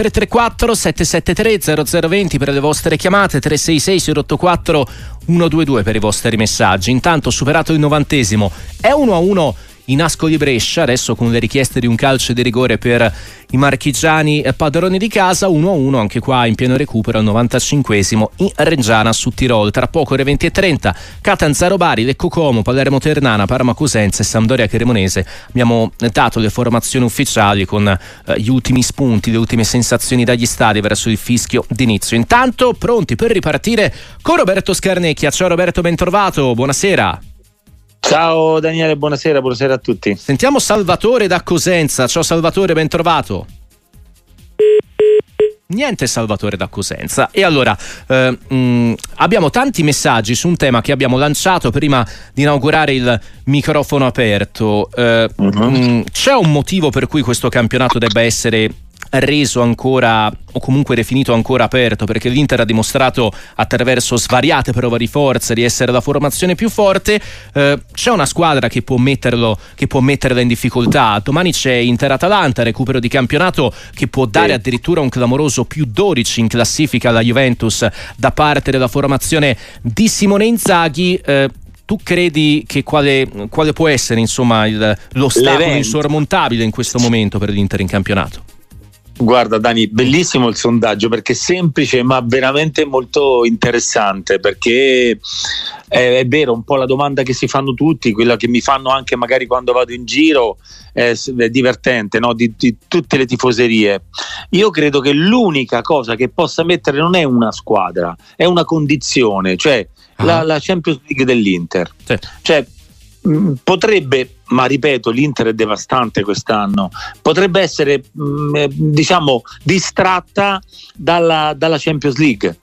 334 773 0020 per le vostre chiamate, 366 084 122 per i vostri messaggi. Intanto superato il novantesimo, è 1 a 1 in Asco di Brescia, adesso con le richieste di un calcio di rigore per i marchigiani padroni di casa, 1-1 anche qua in pieno recupero al 95esimo in Reggiana su Tirol. Tra poco ore 20 e 30, Catanzaro Bari, Lecco Como, Palermo Ternana, Parma Cosenza e Sampdoria Cremonese. Abbiamo dato le formazioni ufficiali con eh, gli ultimi spunti, le ultime sensazioni dagli stadi verso il fischio d'inizio. Intanto pronti per ripartire con Roberto Scarnecchia. Ciao Roberto, ben trovato, buonasera. Ciao Daniele, buonasera, buonasera a tutti. Sentiamo Salvatore da Cosenza. Ciao Salvatore, ben trovato. Niente Salvatore da Cosenza. E allora eh, mh, mm, abbiamo tanti messaggi su un tema che abbiamo lanciato prima di inaugurare il microfono aperto. Eh, uh-huh. mh, c'è un motivo per cui questo campionato debba essere reso ancora o comunque definito ancora aperto perché l'Inter ha dimostrato attraverso svariate prove di forza di essere la formazione più forte eh, c'è una squadra che può, metterlo, che può metterla in difficoltà domani c'è Inter-Atalanta recupero di campionato che può dare addirittura un clamoroso più 12 in classifica alla Juventus da parte della formazione di Simone Inzaghi eh, tu credi che quale, quale può essere insomma il, l'ostacolo L'evento. insormontabile in questo momento per l'Inter in campionato? Guarda Dani, bellissimo il sondaggio perché è semplice ma veramente molto interessante perché è, è, vero un po' la domanda che si fanno tutti, quella che mi fanno anche magari quando vado in giro, è, è divertente, no? di, di, tutte le tifoserie. Io credo che l'unica cosa che possa mettere non è una squadra, è una condizione, cioè la, la, Champions League dell'Inter. Sì. Cioè, mh, potrebbe ma ripeto, l'Inter è devastante quest'anno. Potrebbe essere, mh, mm, eh, diciamo, distratta dalla, dalla Champions League.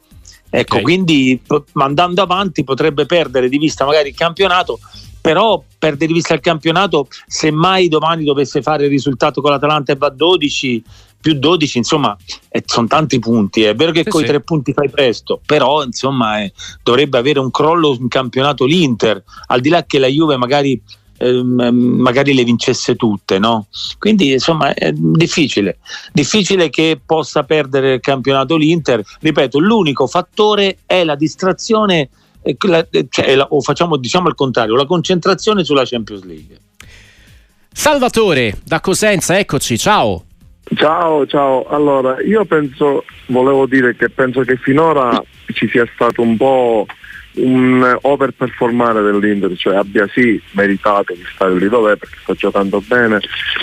Ecco, okay. quindi andando avanti potrebbe perdere di vista magari il campionato, però perdere di vista il campionato, se mai domani dovesse fare il risultato con l'Atalanta e va a 12, più 12, insomma, eh, sono tanti punti. È vero che sì, con sì. i tre punti fai presto, però insomma eh, dovrebbe avere un crollo in campionato l'Inter, al di là che la Juve magari Ehm, magari le vincesse tutte, no? Quindi insomma è difficile, difficile che possa perdere il campionato l'Inter. Ripeto, l'unico fattore è la distrazione, eh, eh, cioè, o facciamo diciamo il contrario, la concentrazione sulla Champions League. Salvatore da Cosenza, eccoci, ciao. Ciao, ciao. Allora, io penso, volevo dire che penso che finora ci sia stato un po' un overperformare dell'Inter, cioè abbia sì meritato di stare lì dove perché sta giocando bene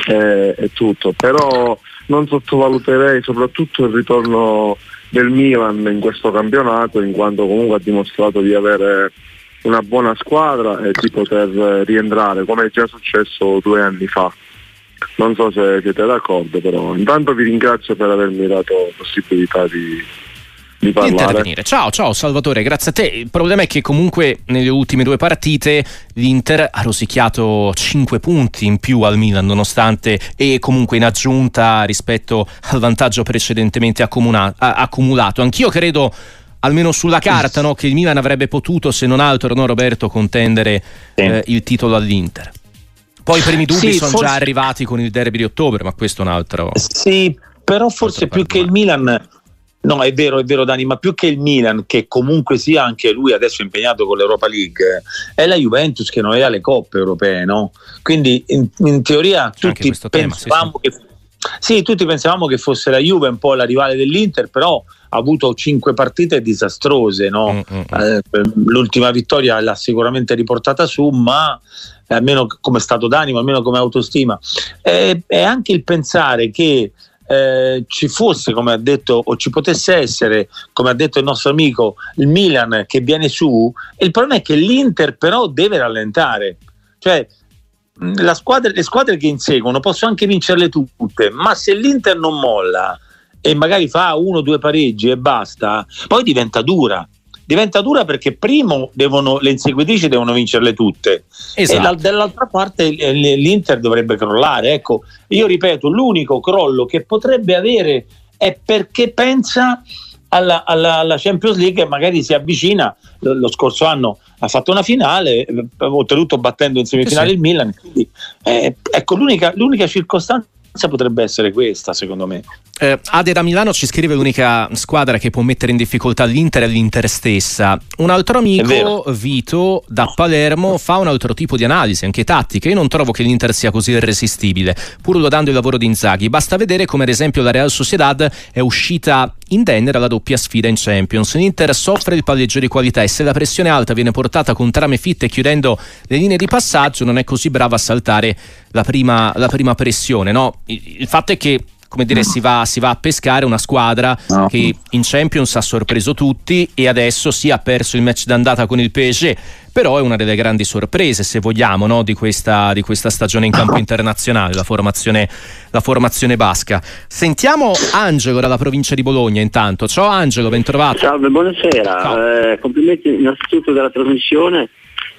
eh, e tutto, però non sottovaluterei soprattutto il ritorno del Milan in questo campionato in quanto comunque ha dimostrato di avere una buona squadra e di poter rientrare come è già successo due anni fa. Non so se siete d'accordo, però intanto vi ringrazio per avermi dato possibilità di, di intervenire. Ciao, ciao Salvatore, grazie a te. Il problema è che comunque nelle ultime due partite l'Inter ha rosicchiato 5 punti in più al Milan nonostante e comunque in aggiunta rispetto al vantaggio precedentemente accumula- accumulato. Anch'io credo almeno sulla carta no, che il Milan avrebbe potuto se non altro no, Roberto contendere sì. eh, il titolo all'Inter. Poi i primi dubbi sì, sono forse... già arrivati con il derby di ottobre, ma questo è un altro. Sì, però forse più che il Milan No, è vero, è vero Dani, ma più che il Milan, che comunque sia anche lui adesso impegnato con l'Europa League, è la Juventus che non aveva le coppe europee, no? Quindi in, in teoria tutti pensavamo tema, sì, sì. che... Sì, tutti pensavamo che fosse la Juve un po' la rivale dell'Inter, però ha avuto cinque partite disastrose, no? mm-hmm. eh, l'ultima vittoria l'ha sicuramente riportata su, ma almeno come stato d'animo, almeno come autostima. E, e anche il pensare che eh, ci fosse, come ha detto, o ci potesse essere, come ha detto il nostro amico, il Milan che viene su, il problema è che l'Inter però deve rallentare. Cioè, squadra, le squadre che inseguono possono anche vincerle tutte, ma se l'Inter non molla e magari fa uno o due pareggi e basta, poi diventa dura diventa dura perché primo devono, le inseguitrici devono vincerle tutte esatto. e dall'altra parte l'Inter dovrebbe crollare. Ecco, io ripeto, l'unico crollo che potrebbe avere è perché pensa alla, alla, alla Champions League e magari si avvicina. Lo, lo, scorso anno ha fatto una finale, eh, oltretutto battendo in semifinale sì. il Milan. Quindi, eh, ecco, l'unica, l'unica circostanza potrebbe essere questa, secondo me. Eh, Ade da Milano ci scrive l'unica squadra che può mettere in difficoltà l'Inter è l'Inter stessa. Un altro amico, Vito, da Palermo, fa un altro tipo di analisi, anche tattica. Io non trovo che l'Inter sia così irresistibile, pur lodando il lavoro di Inzaghi. Basta vedere come ad esempio la Real Sociedad è uscita indenni dalla doppia sfida in Champions. L'Inter soffre il palleggio di qualità e se la pressione alta viene portata con trame fitte chiudendo le linee di passaggio non è così brava a saltare la prima, la prima pressione. No? Il, il fatto è che come dire, si va, si va, a pescare una squadra no. che in Champions ha sorpreso tutti e adesso sì ha perso il match d'andata con il PSG, però è una delle grandi sorprese, se vogliamo, no, di, questa, di, questa, stagione in campo internazionale, la formazione, la formazione, basca. Sentiamo Angelo dalla provincia di Bologna intanto. Ciao Angelo, ben trovato. Salve, buonasera. Eh, complimenti innanzitutto della trasmissione.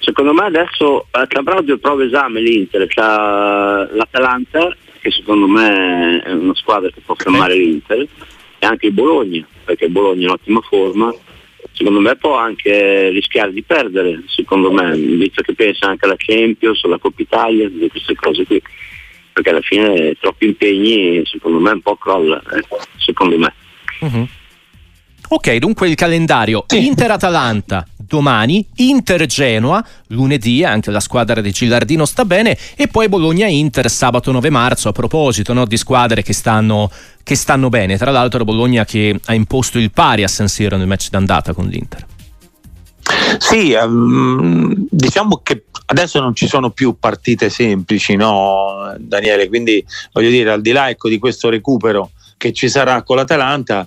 Secondo me adesso a Cabraggio prova esame l'Inter, c'ha l'Atalanta che secondo me è una squadra che può fermare l'Inter e anche il Bologna, perché il Bologna è in ottima forma, secondo me può anche rischiare di perdere, secondo me, visto che pensa anche alla Champions, alla Coppa Italia, di queste cose qui, perché alla fine troppi impegni secondo me un po' crolla, eh, secondo me. Uh-huh. Ok, dunque il calendario Inter-Atalanta domani, Inter-Genoa lunedì, anche la squadra di Gilardino sta bene, e poi Bologna-Inter sabato 9 marzo, a proposito no, di squadre che stanno, che stanno bene. Tra l'altro Bologna che ha imposto il pari a San Siro nel match d'andata con l'Inter. Sì, um, diciamo che adesso non ci sono più partite semplici, no, Daniele? Quindi voglio dire, al di là ecco, di questo recupero che ci sarà con l'Atalanta,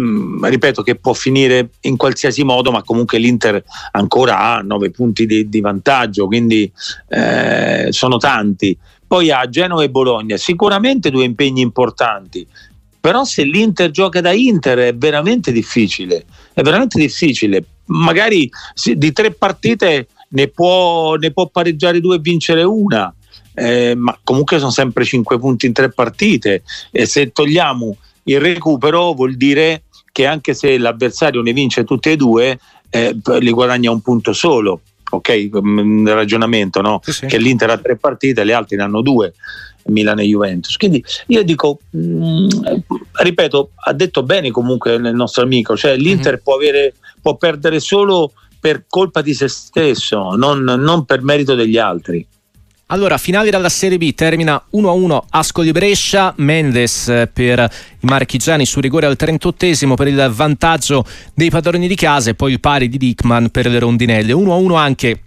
mm, ripeto che può finire in qualsiasi modo, ma comunque l'Inter ancora ha 9 punti di, di vantaggio, quindi eh, sono tanti. Poi ha Genova e Bologna, sicuramente due impegni importanti, però se l'Inter gioca da Inter è veramente difficile, è veramente difficile. Magari di tre partite ne può, ne può pareggiare due e vincere una. Eh, ma comunque sono sempre 5 punti in tre partite e se togliamo il recupero vuol dire che anche se l'avversario ne vince tutte e due, eh, li guadagna un punto solo. Ok, mm, il ragionamento, no? Sì, sì. Che l'Inter ha tre partite, le altre ne hanno due. Milan e Juventus. Quindi io dico, mh, mm, ripeto, ha detto bene comunque il nostro amico, cioè l'Inter mm-hmm. può, avere, può perdere solo per colpa di se stesso, non, non per merito degli altri. Allora, finale dalla Serie B termina 1-1 Ascoli Brescia, Mendes eh, per i marchigiani su rigore al 38 per il vantaggio dei padroni di casa e poi il pari di Dickman per le rondinelle. 1-1 anche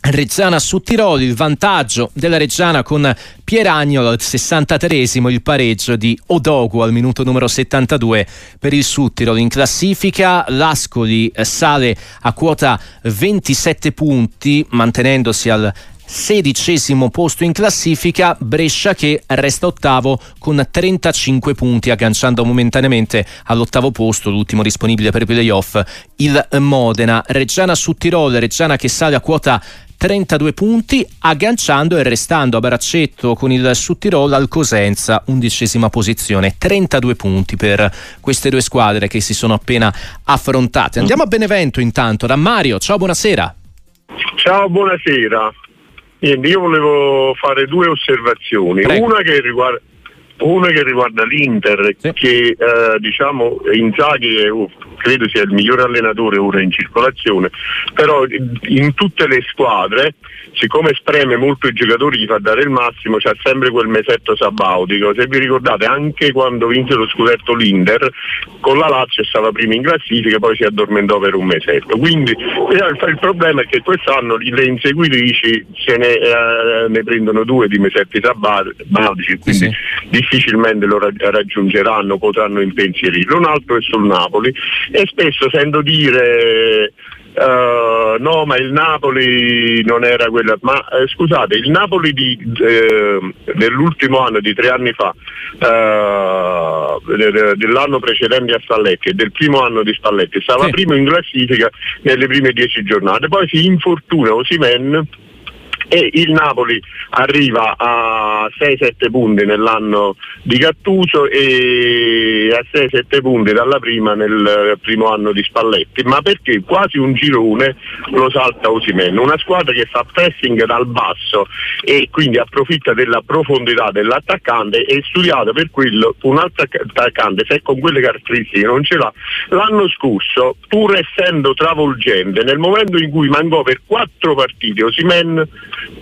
Reggiana su Tiroli, il vantaggio della Reggiana con Pieragnolo al 63 il pareggio di Odogu al minuto numero 72 per il Suttirol in classifica. L'Ascoli eh, sale a quota 27 punti mantenendosi al sedicesimo posto in classifica, Brescia che resta ottavo con 35 punti, agganciando momentaneamente all'ottavo posto, l'ultimo disponibile per i playoff, il Modena. Reggiana su Tirolo, Reggiana che sale a quota 32 punti, agganciando e restando a braccetto con il Suttirol al Cosenza, undicesima posizione. 32 punti per queste due squadre che si sono appena affrontate. Andiamo a Benevento intanto, da Mario, ciao, buonasera. Ciao, buonasera. Niente, io volevo fare due osservazioni. Una che riguarda una che riguarda l'Inter, sì. che eh, diciamo Inzaghi è, credo sia il migliore allenatore ora in circolazione, però in tutte le squadre siccome spreme molto i giocatori gli fa dare il massimo, c'è sempre quel mesetto sabautico. Se vi ricordate, anche quando vinse lo scudetto l'Inter, con la Lazio stava prima in classifica, poi si addormentò per un mesetto. Quindi eh, il problema è che quest'anno le inseguitrici se ne, eh, ne prendono due di mesetti sabbatici, quindi sì. difficilmente lo raggiungeranno, potranno impensierirlo. Un altro è sul Napoli e spesso sento dire Uh, no, ma il Napoli non era quella. Ma eh, scusate, il Napoli di, eh, dell'ultimo anno, di tre anni fa, uh, dell'anno precedente a Spalletti e del primo anno di Spalletti, stava sì. primo in classifica nelle prime dieci giornate, poi si infortuna Osimen e il Napoli arriva a 6-7 punti nell'anno di Gattuso e a 6-7 punti dalla prima nel primo anno di Spalletti, ma perché quasi un girone lo salta Osimen, una squadra che fa pressing dal basso e quindi approfitta della profondità dell'attaccante e studiata per quello un altro attaccante se con quelle caratteristiche non ce l'ha. L'anno scorso pur essendo travolgente nel momento in cui mancò per quattro partite Osimen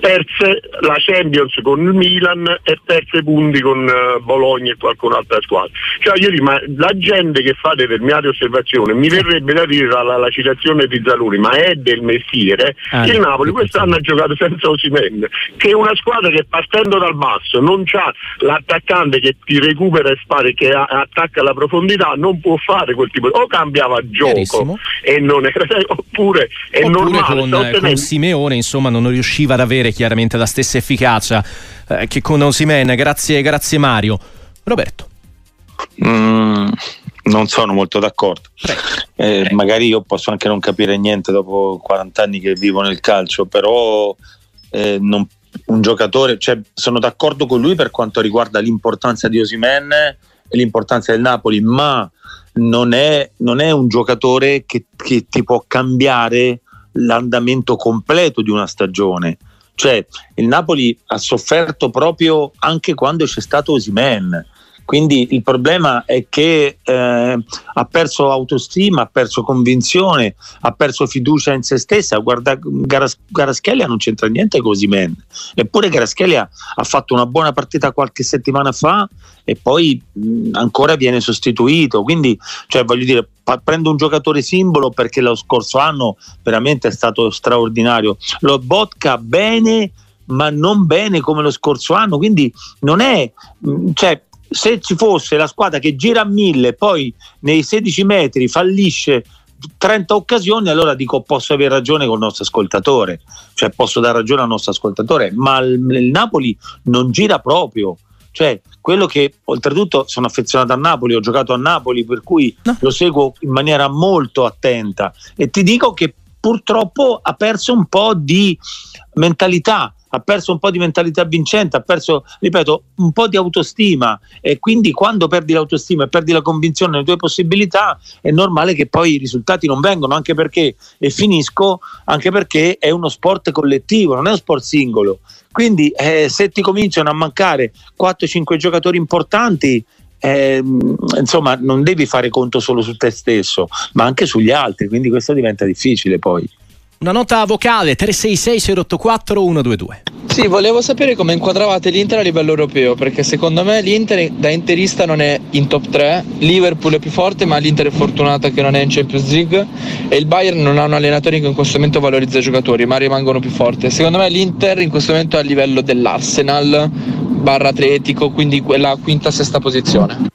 perse la Champions con il Milan e perse punti con uh, Bologna e qualcun'altra squadra. Cioè, io dico, ma la gente che fa determinate osservazioni, mi verrebbe da dire la, la citazione di Zaluri, ma è del mestiere. Ah, il Napoli quest'anno ha giocato senza Osimen, che è una squadra che partendo dal basso non ha l'attaccante che ti recupera e spara che a, attacca alla profondità, non può fare quel tipo di... o cambiava gioco e non era, oppure è oppure normale. Con, con Simeone insomma non riusciva ad avere chiaramente la stessa efficacia eh, che con Osimen. Grazie, grazie Mario. Roberto. Mm, non sono molto d'accordo. Eh, magari io posso anche non capire niente dopo 40 anni che vivo nel calcio, però eh, non, un giocatore, cioè, sono d'accordo con lui per quanto riguarda l'importanza di Osimen e l'importanza del Napoli, ma non è, non è un giocatore che, che ti può cambiare l'andamento completo di una stagione. Cioè, il Napoli ha sofferto proprio anche quando c'è stato Osimen. Quindi il problema è che eh, ha perso autostima, ha perso convinzione, ha perso fiducia in se stessa. Guarda, Garas- Garaschelia non c'entra niente con Osimen. Eppure Garaschelia ha fatto una buona partita qualche settimana fa e poi mh, ancora viene sostituito. Quindi, cioè, voglio dire, pa- prendo un giocatore simbolo perché lo scorso anno veramente è stato straordinario. Lo Botka bene, ma non bene come lo scorso anno. Quindi non è. Cioè, se ci fosse la squadra che gira a mille, poi nei 16 metri fallisce 30 occasioni, allora dico posso avere ragione col nostro ascoltatore, cioè posso dare ragione al nostro ascoltatore, ma il, il Napoli non gira proprio. Cioè, quello che oltretutto sono affezionato a Napoli, ho giocato a Napoli, per cui no. lo seguo in maniera molto attenta e ti dico che purtroppo ha perso un po' di mentalità ha perso un po' di mentalità vincente, ha perso, ripeto, un po' di autostima e quindi quando perdi l'autostima e perdi la convinzione nelle tue possibilità è normale che poi i risultati non vengono, anche perché, e finisco, anche perché è uno sport collettivo, non è uno sport singolo. Quindi eh, se ti cominciano a mancare 4-5 giocatori importanti, eh, insomma non devi fare conto solo su te stesso, ma anche sugli altri, quindi questo diventa difficile poi. Una nota vocale 366 084 122. Sì, volevo sapere come inquadravate l'Inter a livello europeo, perché secondo me l'Inter da interista non è in top 3, Liverpool è più forte, ma l'Inter è fortunata che non è in Champions League e il Bayern non ha un allenatore che in questo momento valorizza i giocatori, ma rimangono più forti. Secondo me l'Inter in questo momento è a livello dell'Arsenal barra Atletico, quindi quella quinta sesta posizione.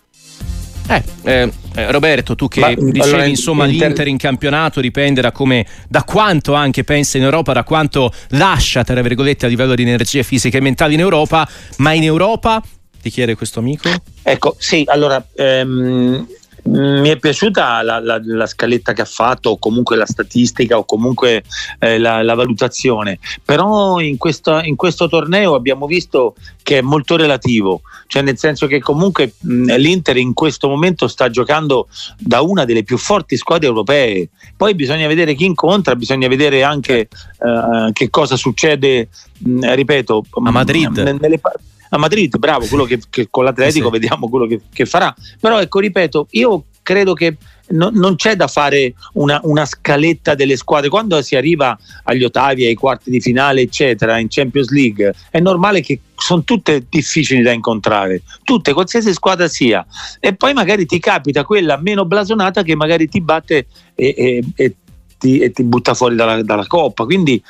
Eh, eh, eh, Roberto, tu che Ma, dicevi allora, insomma l'Inter... l'Inter in campionato dipende da come, da quanto anche pensa in Europa, da quanto lascia tra virgolette a livello di energie fisiche e mentali in Europa, ma in Europa ti chiede questo amico? Ecco, sì, allora ehm, mi è piaciuta la, la, la, scaletta che ha fatto, o comunque la statistica, o comunque eh, la, la, valutazione. Però in, questa, in, questo torneo abbiamo visto che è molto relativo, cioè nel senso che comunque mh, l'Inter in questo momento sta giocando da una delle più forti squadre europee. Poi bisogna vedere chi incontra, bisogna vedere anche eh, che cosa succede, mh, ripeto, a Madrid. Mh, nelle parti a Madrid, bravo, quello che, che con l'Atletico sì. vediamo quello che, che, farà. Però ecco, ripeto, io credo che no, non c'è da fare una, una, scaletta delle squadre. Quando si arriva agli ottavi, ai quarti di finale, eccetera, in Champions League, è normale che sono tutte difficili da incontrare, tutte, qualsiasi squadra sia. E poi magari ti capita quella meno blasonata che magari ti batte e, e, e, ti, e ti, butta fuori dalla, dalla coppa. Quindi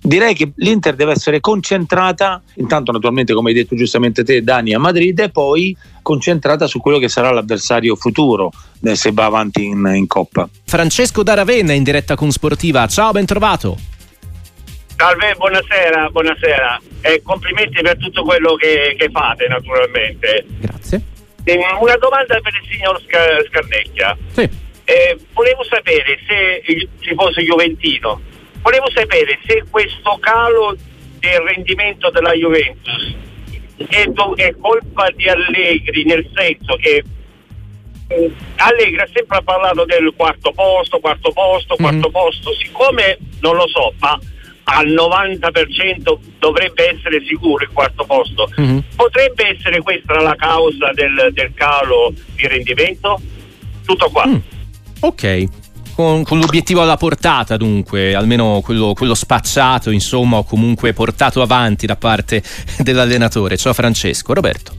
direi che l'Inter deve essere concentrata, intanto naturalmente come hai detto giustamente te Dani a Madrid e poi concentrata su quello che sarà l'avversario futuro eh, se va avanti in, in Coppa. Francesco da Ravenna in diretta con Sportiva, ciao ben trovato. Salve, buonasera, buonasera e complimenti per tutto quello che, che fate naturalmente. Grazie. E una domanda per il signor Scar- Scarnecchia. Sì. Eh, volevo sapere se ci fosse Juventino volevo sapere se questo calo del rendimento della Juventus è, do- è colpa di Allegri nel senso che eh, Allegri ha sempre parlato del quarto posto, quarto posto, quarto mm. posto, siccome non lo so, ma al 90% dovrebbe essere sicuro il quarto posto. Mm-hmm. Potrebbe essere questa la causa del, del calo di rendimento? Tutto qua. Mm. Ok. Con, con, l'obiettivo alla portata, dunque, almeno quello, quello, spacciato, insomma, o comunque portato avanti da parte dell'allenatore. Ciao Francesco, Roberto.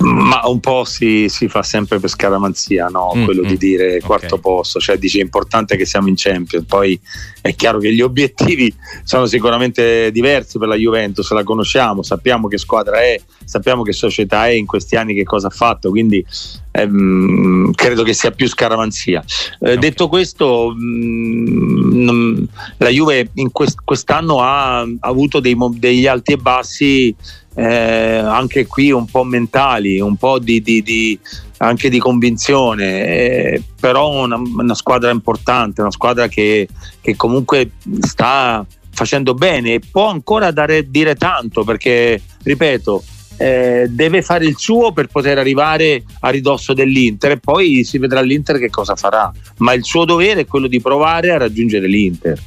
Ma un po' si, si, fa sempre per scaramanzia, no? mm, quello mm, di dire quarto okay. posto, cioè dice è importante che siamo in Champions, poi è chiaro che gli obiettivi sono sicuramente diversi per la Juventus, la conosciamo, sappiamo che squadra è, sappiamo che società è in questi anni, che cosa ha fatto, quindi ehm, credo che sia più scaramanzia. Eh, okay. Detto questo, mh, mm, la Juve in quest- quest'anno ha, ha avuto dei, degli alti e bassi eh, anche qui un po' mentali, un po' di, di, di anche di convinzione, eh, però una, una, squadra importante, una squadra che, che, comunque sta facendo bene e può ancora dare, dire tanto perché, ripeto, eh, deve fare il suo per poter arrivare a ridosso dell'Inter e poi si vedrà l'Inter che cosa farà, ma il suo dovere è quello di provare a raggiungere l'Inter.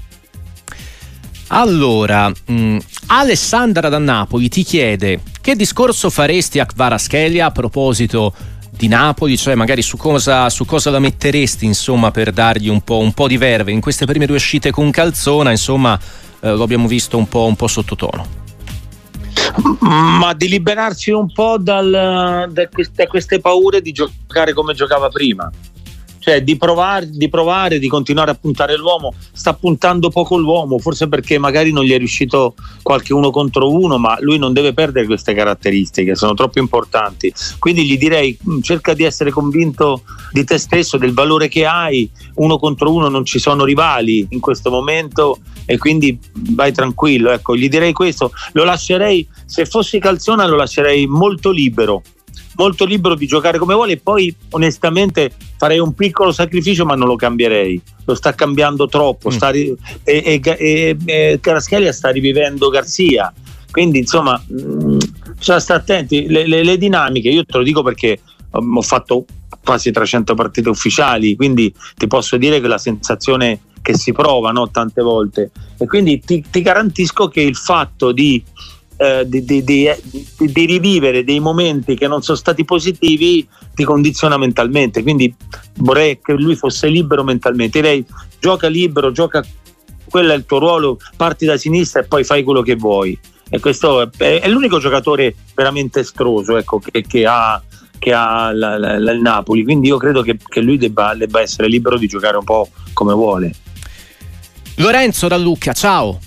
Allora, mh, mm, Alessandra da Napoli ti chiede che discorso faresti a Kvaraschelia a proposito di Napoli, cioè magari su cosa, su cosa la metteresti insomma per dargli un po', un po', di verve in queste prime due uscite con Calzona, insomma eh, lo abbiamo visto un po', un po' sottotono. Ma di liberarsi un po' dal, da, queste, da queste paure di giocare come giocava prima cioè di provare, di provare, di continuare a puntare l'uomo, sta puntando poco l'uomo, forse perché magari non gli è riuscito qualche uno contro uno, ma lui non deve perdere queste caratteristiche, sono troppo importanti. Quindi gli direi mm, cerca di essere convinto di te stesso, del valore che hai, uno contro uno non ci sono rivali in questo momento e quindi vai tranquillo, ecco, gli direi questo, lo lascerei, se fossi Calzona lo lascerei molto libero molto libero di giocare come vuole e poi onestamente farei un piccolo sacrificio ma non lo cambierei. Lo sta cambiando troppo mm. sta ri- e, e, e, e Caraschelia sta rivivendo Garzia quindi insomma mh, mm, bisogna stare attenti. Le, le, le, dinamiche io te lo dico perché um, ho fatto quasi 300 partite ufficiali quindi ti posso dire che la sensazione che si prova no, tante volte. E quindi ti, ti garantisco che il fatto di eh, di, di, di, di, rivivere dei momenti che non sono stati positivi ti condiziona mentalmente. Quindi vorrei che lui fosse libero mentalmente. Direi gioca libero, gioca, quello è il tuo ruolo, parti da sinistra e poi fai quello che vuoi. E questo è, è l'unico giocatore veramente estroso ecco, che, che ha che ha la, la, il Napoli, quindi io credo che, che lui debba, debba essere libero di giocare un po' come vuole. Lorenzo da Lucca, ciao.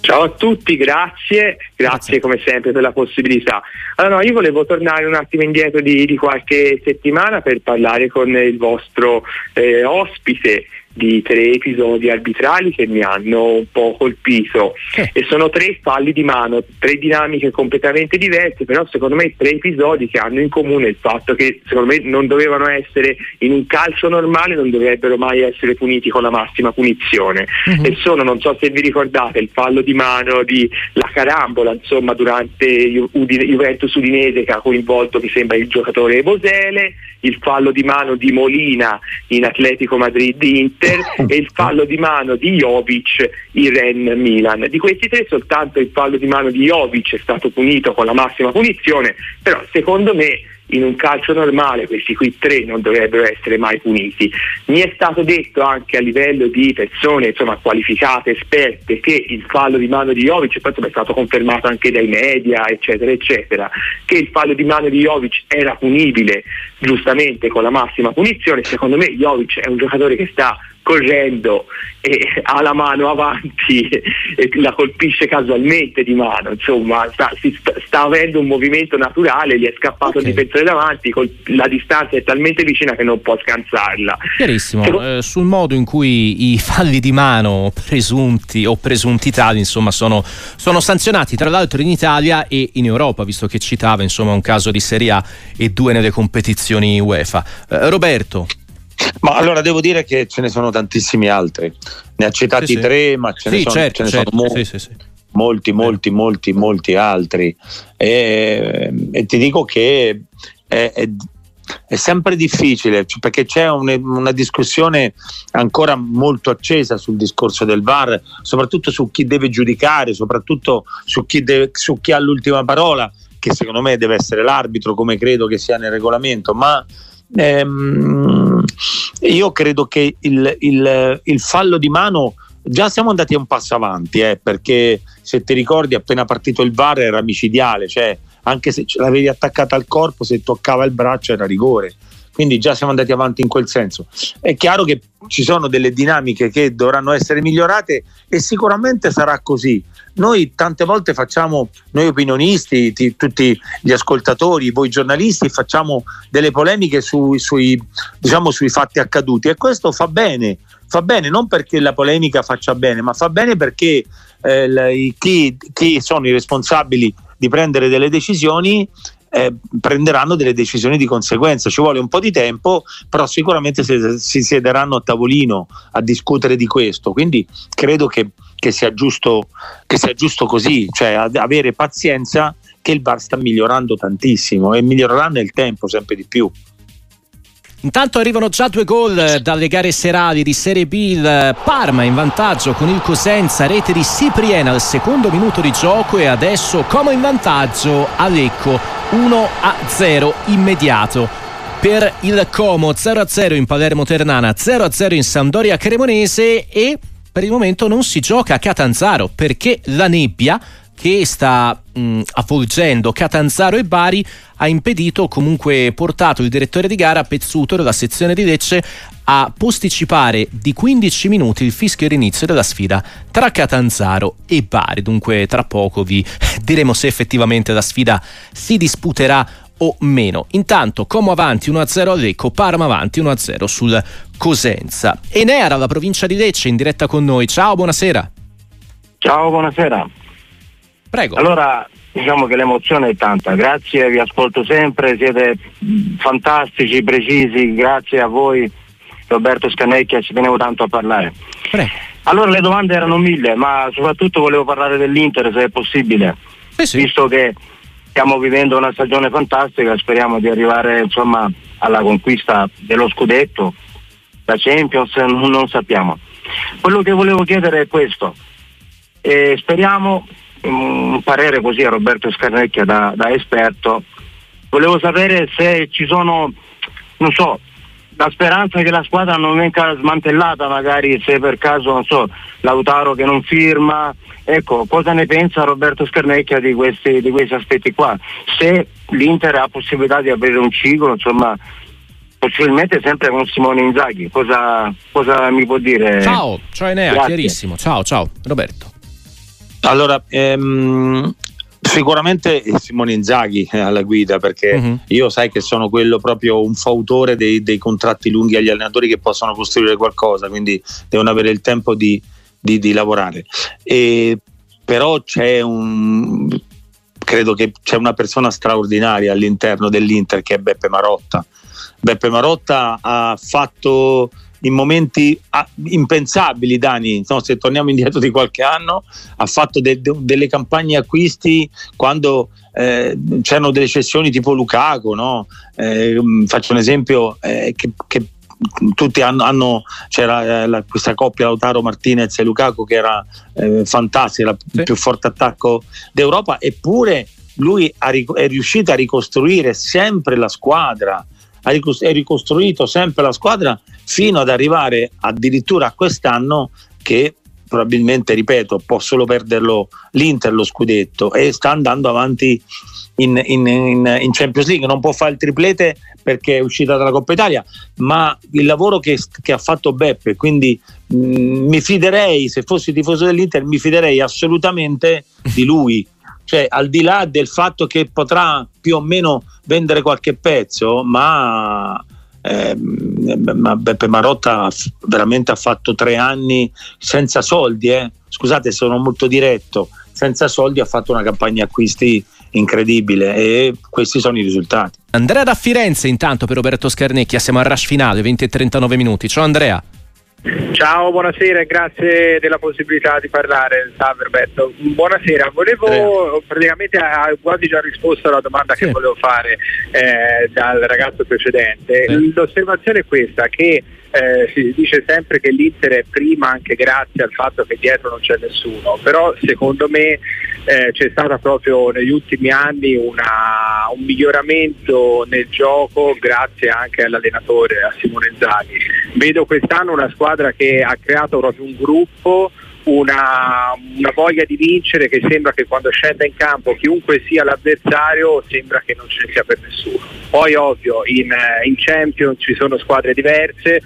Ciao a tutti, grazie, grazie come sempre per la possibilità. Allora, no, io volevo tornare un attimo indietro di, di qualche settimana per parlare con il vostro eh, ospite di tre episodi arbitrali che mi hanno un po' colpito eh. e sono tre falli di mano, tre dinamiche completamente diverse, però secondo me tre episodi che hanno in comune il fatto che secondo me non dovevano essere in un calcio normale, non dovrebbero mai essere puniti con la massima punizione uh-huh. e sono, non so se vi ricordate, il fallo di mano di la carambola insomma durante Ju- Juventus Udinese che ha coinvolto mi sembra il giocatore Bosele, il fallo di mano di Molina in Atletico Madrid Inter e il fallo di mano di Jovic in Ren Milan. Di questi tre soltanto il fallo di mano di Jovic è stato punito con la massima punizione, però secondo me in un calcio normale questi qui tre non dovrebbero essere mai puniti. Mi è stato detto anche a livello di persone insomma, qualificate, esperte, che il fallo di mano di Jovic, poi è stato confermato anche dai media, eccetera, eccetera, che il fallo di mano di Jovic era punibile giustamente con la massima punizione. Secondo me Jovic è un giocatore che sta correndo e ha la mano avanti e la colpisce casualmente di mano, insomma sta, sta, sta avendo un movimento naturale, gli è scappato okay. il difensore davanti, col, la distanza è talmente vicina che non può scansarla. Chiarissimo, che... eh, sul modo in cui i falli di mano presunti o presunti tali insomma sono, sono, sanzionati tra l'altro in Italia e in Europa, visto che citava insomma un caso di Serie A e due nelle competizioni UEFA. Eh, Roberto. Ma allora devo dire che ce ne sono tantissimi altri. Ne ha citati sì, tre, ma ce, sì, ne, sono, certo, ce ne certo, sono molti. Sì, molti, molti, molti, molti altri. E, e ti dico che è, è, è sempre difficile perché c'è un, una discussione ancora molto accesa sul discorso del VAR, soprattutto su chi deve giudicare, soprattutto su chi, deve, su chi ha l'ultima parola, che secondo me deve essere l'arbitro, come credo che sia nel regolamento, ma ehm, io credo che il, il, il fallo di mano già siamo andati un passo avanti, eh, perché se ti ricordi appena partito il VAR era micidiale, cioè anche se l'avevi attaccata al corpo, se toccava il braccio era rigore. Quindi già siamo andati avanti in quel senso. È chiaro che ci sono delle dinamiche che dovranno essere migliorate e sicuramente sarà così. Noi tante volte facciamo, noi opinionisti, ti, tutti gli ascoltatori, voi giornalisti, facciamo delle polemiche su, sui, diciamo, sui fatti accaduti e questo fa bene, fa bene non perché la polemica faccia bene, ma fa bene perché eh, chi, chi sono i responsabili di prendere delle decisioni eh, prenderanno delle decisioni di conseguenza. Ci vuole un po' di tempo, però sicuramente si, si siederanno a tavolino a discutere di questo. Quindi credo che, che, sia, giusto, che sia giusto così, cioè avere pazienza che il VAR sta migliorando tantissimo e migliorerà nel tempo sempre di più. Intanto arrivano già due gol dalle gare serali di Serie B. Il Parma in vantaggio con il Cosenza, rete di Cipriena al secondo minuto di gioco e adesso Como in vantaggio a Lecco 1-0 immediato. Per il Como 0-0 in Palermo Ternana, 0-0 in Sampdoria Cremonese e per il momento non si gioca a Catanzaro perché la nebbia che sta mh, avvolgendo Catanzaro e Bari ha impedito, comunque portato il direttore di gara Pezzuto della sezione di Lecce a posticipare di 15 minuti il fischio d'inizio della sfida tra Catanzaro e Bari. Dunque tra poco vi diremo se effettivamente la sfida si disputerà o meno. Intanto Como avanti 1-0 a Lecco, Parma avanti 1-0 sul Cosenza. Enea dalla provincia di Lecce in diretta con noi. Ciao, buonasera. Ciao, buonasera. Prego. Allora, diciamo che l'emozione è tanta. Grazie, vi ascolto sempre, siete fantastici, precisi. Grazie a voi, Roberto Scanecchia, ci tenevo tanto a parlare. Prego. Allora, le domande erano mille, ma soprattutto volevo parlare dell'Inter, se è possibile. Eh sì. Visto che stiamo vivendo una stagione fantastica, speriamo di arrivare insomma, alla conquista dello scudetto, la Champions, non sappiamo. Quello che volevo chiedere è questo. Eh, speriamo un parere così a Roberto Scarnecchia da, da esperto. Volevo sapere se ci sono, non so, la speranza che la squadra non venga smantellata, magari se per caso, non so, Lautaro che non firma. Ecco, cosa ne pensa Roberto Scernecchia di questi, di questi aspetti qua? Se l'Inter ha possibilità di aprire un ciclo, insomma, possibilmente sempre con Simone Inzaghi, cosa, cosa mi può dire? Ciao, ciao Enea, Grazie. chiarissimo. Ciao, ciao, Roberto. Allora, ehm, sicuramente Simone Inzaghi alla guida perché uh-huh. io sai che sono quello proprio un fautore dei, dei, contratti lunghi agli allenatori che possono costruire qualcosa, quindi devono avere il tempo di, di, di lavorare. E, però c'è un credo che c'è una persona straordinaria all'interno dell'Inter che è Beppe Marotta. Beppe Marotta ha fatto in momenti ah, impensabili, Dani, no, se torniamo indietro di qualche anno, ha fatto de- de- delle campagne acquisti quando eh, c'erano delle cessioni tipo Lukaku, no? eh, faccio un esempio eh, che, che tutti hanno, hanno c'era eh, la, questa coppia Lautaro Martinez e Lukaku che era eh, fantastica, il sì. più forte attacco d'Europa, eppure lui ha, è riuscito a ricostruire sempre la squadra, ha ricostruito sempre la squadra fino ad arrivare addirittura a quest'anno che probabilmente, ripeto, può solo perderlo l'Inter lo scudetto e sta andando avanti in, in, in, in, Champions League. Non può fare il triplete perché è uscita dalla Coppa Italia, ma il lavoro che, che ha fatto Beppe, quindi mh, mi fiderei, se fossi tifoso dell'Inter, mi fiderei assolutamente di lui. Cioè, al di là del fatto che potrà più o meno vendere qualche pezzo, ma eh, Beppe Marotta veramente ha fatto tre anni senza soldi, eh. scusate sono molto diretto, senza soldi ha fatto una campagna acquisti incredibile e questi sono i risultati. Andrea da Firenze intanto per Roberto Scarnecchia, siamo al rush finale, 20 e 39 minuti. Ciao Andrea. Ciao, buonasera e grazie della possibilità di parlare. Salve Roberto. Buonasera, volevo praticamente ha quasi già risposto alla domanda sì. che volevo fare eh, dal ragazzo precedente. Sì. L'osservazione è questa che eh, si dice sempre che l'Inter è prima anche grazie al fatto che dietro non c'è nessuno, però secondo me eh, c'è stato proprio negli ultimi anni una, un miglioramento nel gioco grazie anche all'allenatore, a Simone Zaghi. Vedo quest'anno una squadra che ha creato proprio un gruppo, una, una, voglia di vincere che sembra che quando scenda in campo chiunque sia l'avversario sembra che non ce ne sia per nessuno. Poi ovvio in, in Champions ci sono squadre diverse,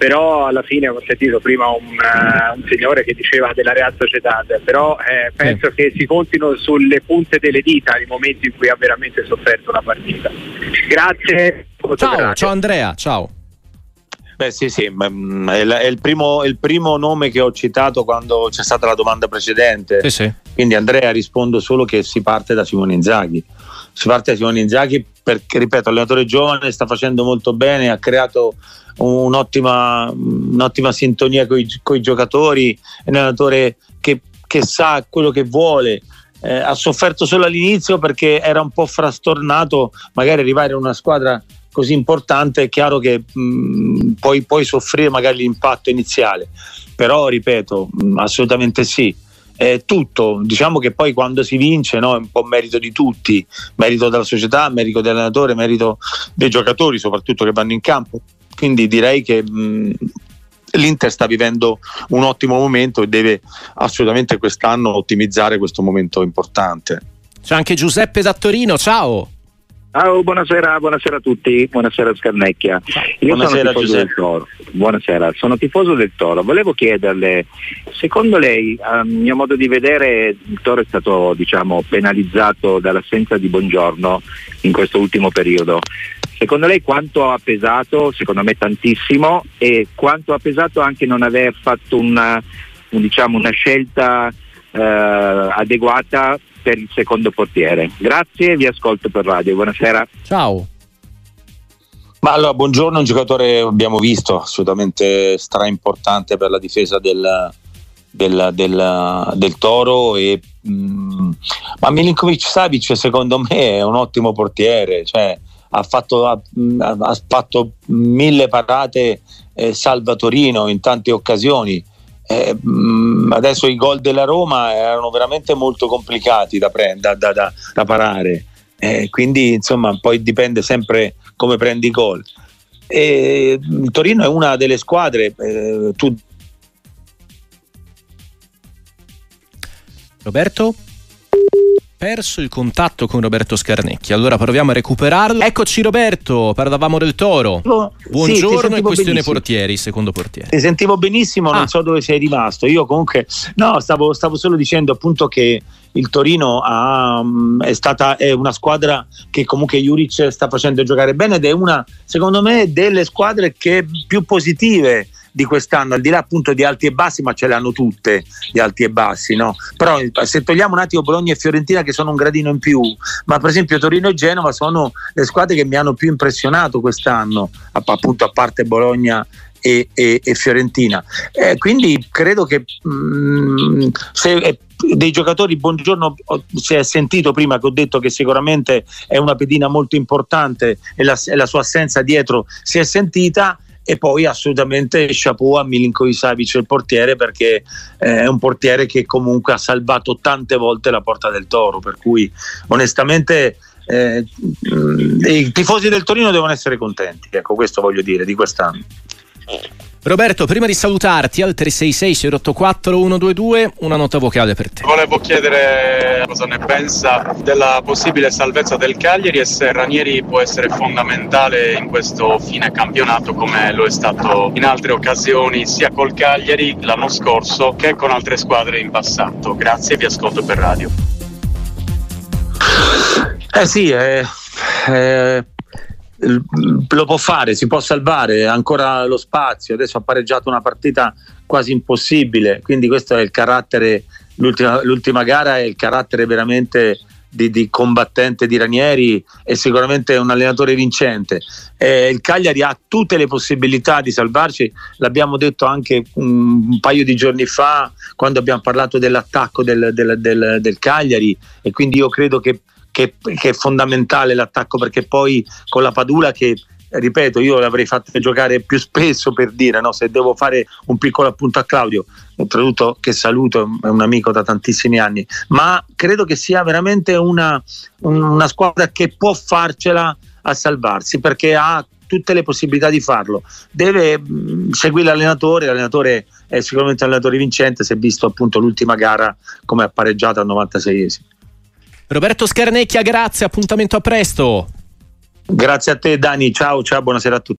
però alla fine ho sentito prima un, uh, un cittadino che diceva della Real Sociedad, però eh, penso sì. che si contino sulle punte delle dita nei momenti in cui ha veramente sofferto la partita. Grazie. Ciao, ciao Andrea, ciao. Beh sì sì, mm, è, il primo, è il primo nome che ho citato quando c'è stata la domanda precedente. Sì, sì. Quindi Andrea rispondo solo che si parte da Simone Inzaghi. Si parte da Simone Inzaghi perché, ripeto, allenatore giovane, sta facendo molto bene, ha creato un'ottima, un'ottima sintonia con i giocatori, è un allenatore che, che sa quello che vuole. Eh, ha sofferto solo all'inizio perché era un po' frastornato magari arrivare in una squadra così importante è chiaro che mh, puoi, puoi, soffrire magari l'impatto iniziale. Però ripeto mh, assolutamente sì. È tutto. Diciamo che poi quando si vince no, è un po' merito di tutti. Merito della società merito dell'allenatore merito dei giocatori soprattutto che vanno in campo quindi direi che mh, l'Inter sta vivendo un ottimo momento e deve assolutamente quest'anno ottimizzare questo momento importante. C'è anche Giuseppe da Torino, ciao. Ciao, buonasera, buonasera, a tutti, buonasera Scarnecchia. Io buonasera, sono tifoso del Toro. Buonasera, sono tifoso del Toro. Volevo chiederle, secondo lei, a mio modo di vedere, il Toro è stato diciamo, penalizzato dall'assenza di Buongiorno in questo ultimo periodo. Secondo lei quanto ha pesato? Secondo me tantissimo e quanto ha pesato anche non aver fatto una, un, diciamo, una scelta eh, adeguata per il secondo portiere. Grazie, vi ascolto per radio. Buonasera. Ciao. Ma allora, buongiorno, un giocatore abbiamo visto assolutamente stra importante per la difesa del, del, del, del Toro e, mh, mm, ma Milinkovic Savic secondo me è un ottimo portiere cioè, ha fatto, ha, ha fatto mille parate eh, salvatorino in tante occasioni. Eh, adesso i gol della Roma erano veramente molto complicati da, da, da, da parare, eh, quindi insomma poi dipende sempre come prendi i gol. E, Torino è una delle squadre, eh, tu... Roberto? Perso il contatto con Roberto Scarnecchi. Allora proviamo a recuperarlo. Eccoci Roberto, parlavamo del Toro. Buongiorno sì, e questione benissimo. portieri, secondo portiere. Ti sentivo benissimo, ah. non so dove sei rimasto. Io comunque no, stavo, stavo solo dicendo appunto che il Torino ha, mm, è, stata, è una squadra che comunque Juric sta facendo giocare bene ed è una, secondo me, delle squadre che più positive di quest'anno, al di là appunto di alti e bassi, ma ce le hanno tutte di alti e bassi, no? Però se togliamo un attimo Bologna e Fiorentina che sono un gradino in più, ma per esempio Torino e Genova sono le squadre che mi hanno più impressionato quest'anno, appunto a parte Bologna e, e, e Fiorentina. Eh, quindi credo che mh, mm, se eh, dei giocatori, buongiorno, si è sentito prima che ho detto che sicuramente è una pedina molto importante e la, la sua assenza dietro si è sentita e poi assolutamente chapeau a Milinkovic Savic il portiere perché eh, è un portiere che comunque ha salvato tante volte la porta del Toro per cui onestamente eh, i tifosi del Torino devono essere contenti ecco questo voglio dire di quest'anno Roberto, prima di salutarti al 366 084 122 una nota vocale per te. Volevo chiedere cosa ne pensa della possibile salvezza del Cagliari e se Ranieri può essere fondamentale in questo fine campionato come lo è stato in altre occasioni sia col Cagliari l'anno scorso che con altre squadre in passato. Grazie, vi ascolto per radio. Eh sì, eh, eh, lo può fare, si può salvare, ha ancora lo spazio, adesso ha pareggiato una partita quasi impossibile, quindi questo è il carattere, l'ultima, l'ultima gara è il carattere veramente di, di, combattente di Ranieri è sicuramente un allenatore vincente. Eh, il Cagliari ha tutte le possibilità di salvarci, l'abbiamo detto anche un, un paio di giorni fa quando abbiamo parlato dell'attacco del, del, del, del Cagliari e quindi io credo che, che, che, è fondamentale l'attacco perché poi con la Padula che ripeto, io l'avrei fatto giocare più spesso per dire, no? se devo fare un piccolo appunto a Claudio, oltretutto che saluto, è un amico da tantissimi anni, ma credo che sia veramente una, una squadra che può farcela a salvarsi perché ha tutte le possibilità di farlo. Deve mm, seguire l'allenatore, l'allenatore è sicuramente un allenatore vincente, si è visto appunto l'ultima gara come ha pareggiato al 96esimo. Roberto Scarnecchia, grazie, appuntamento a presto. Grazie a te Dani, ciao, ciao, buonasera a tutti.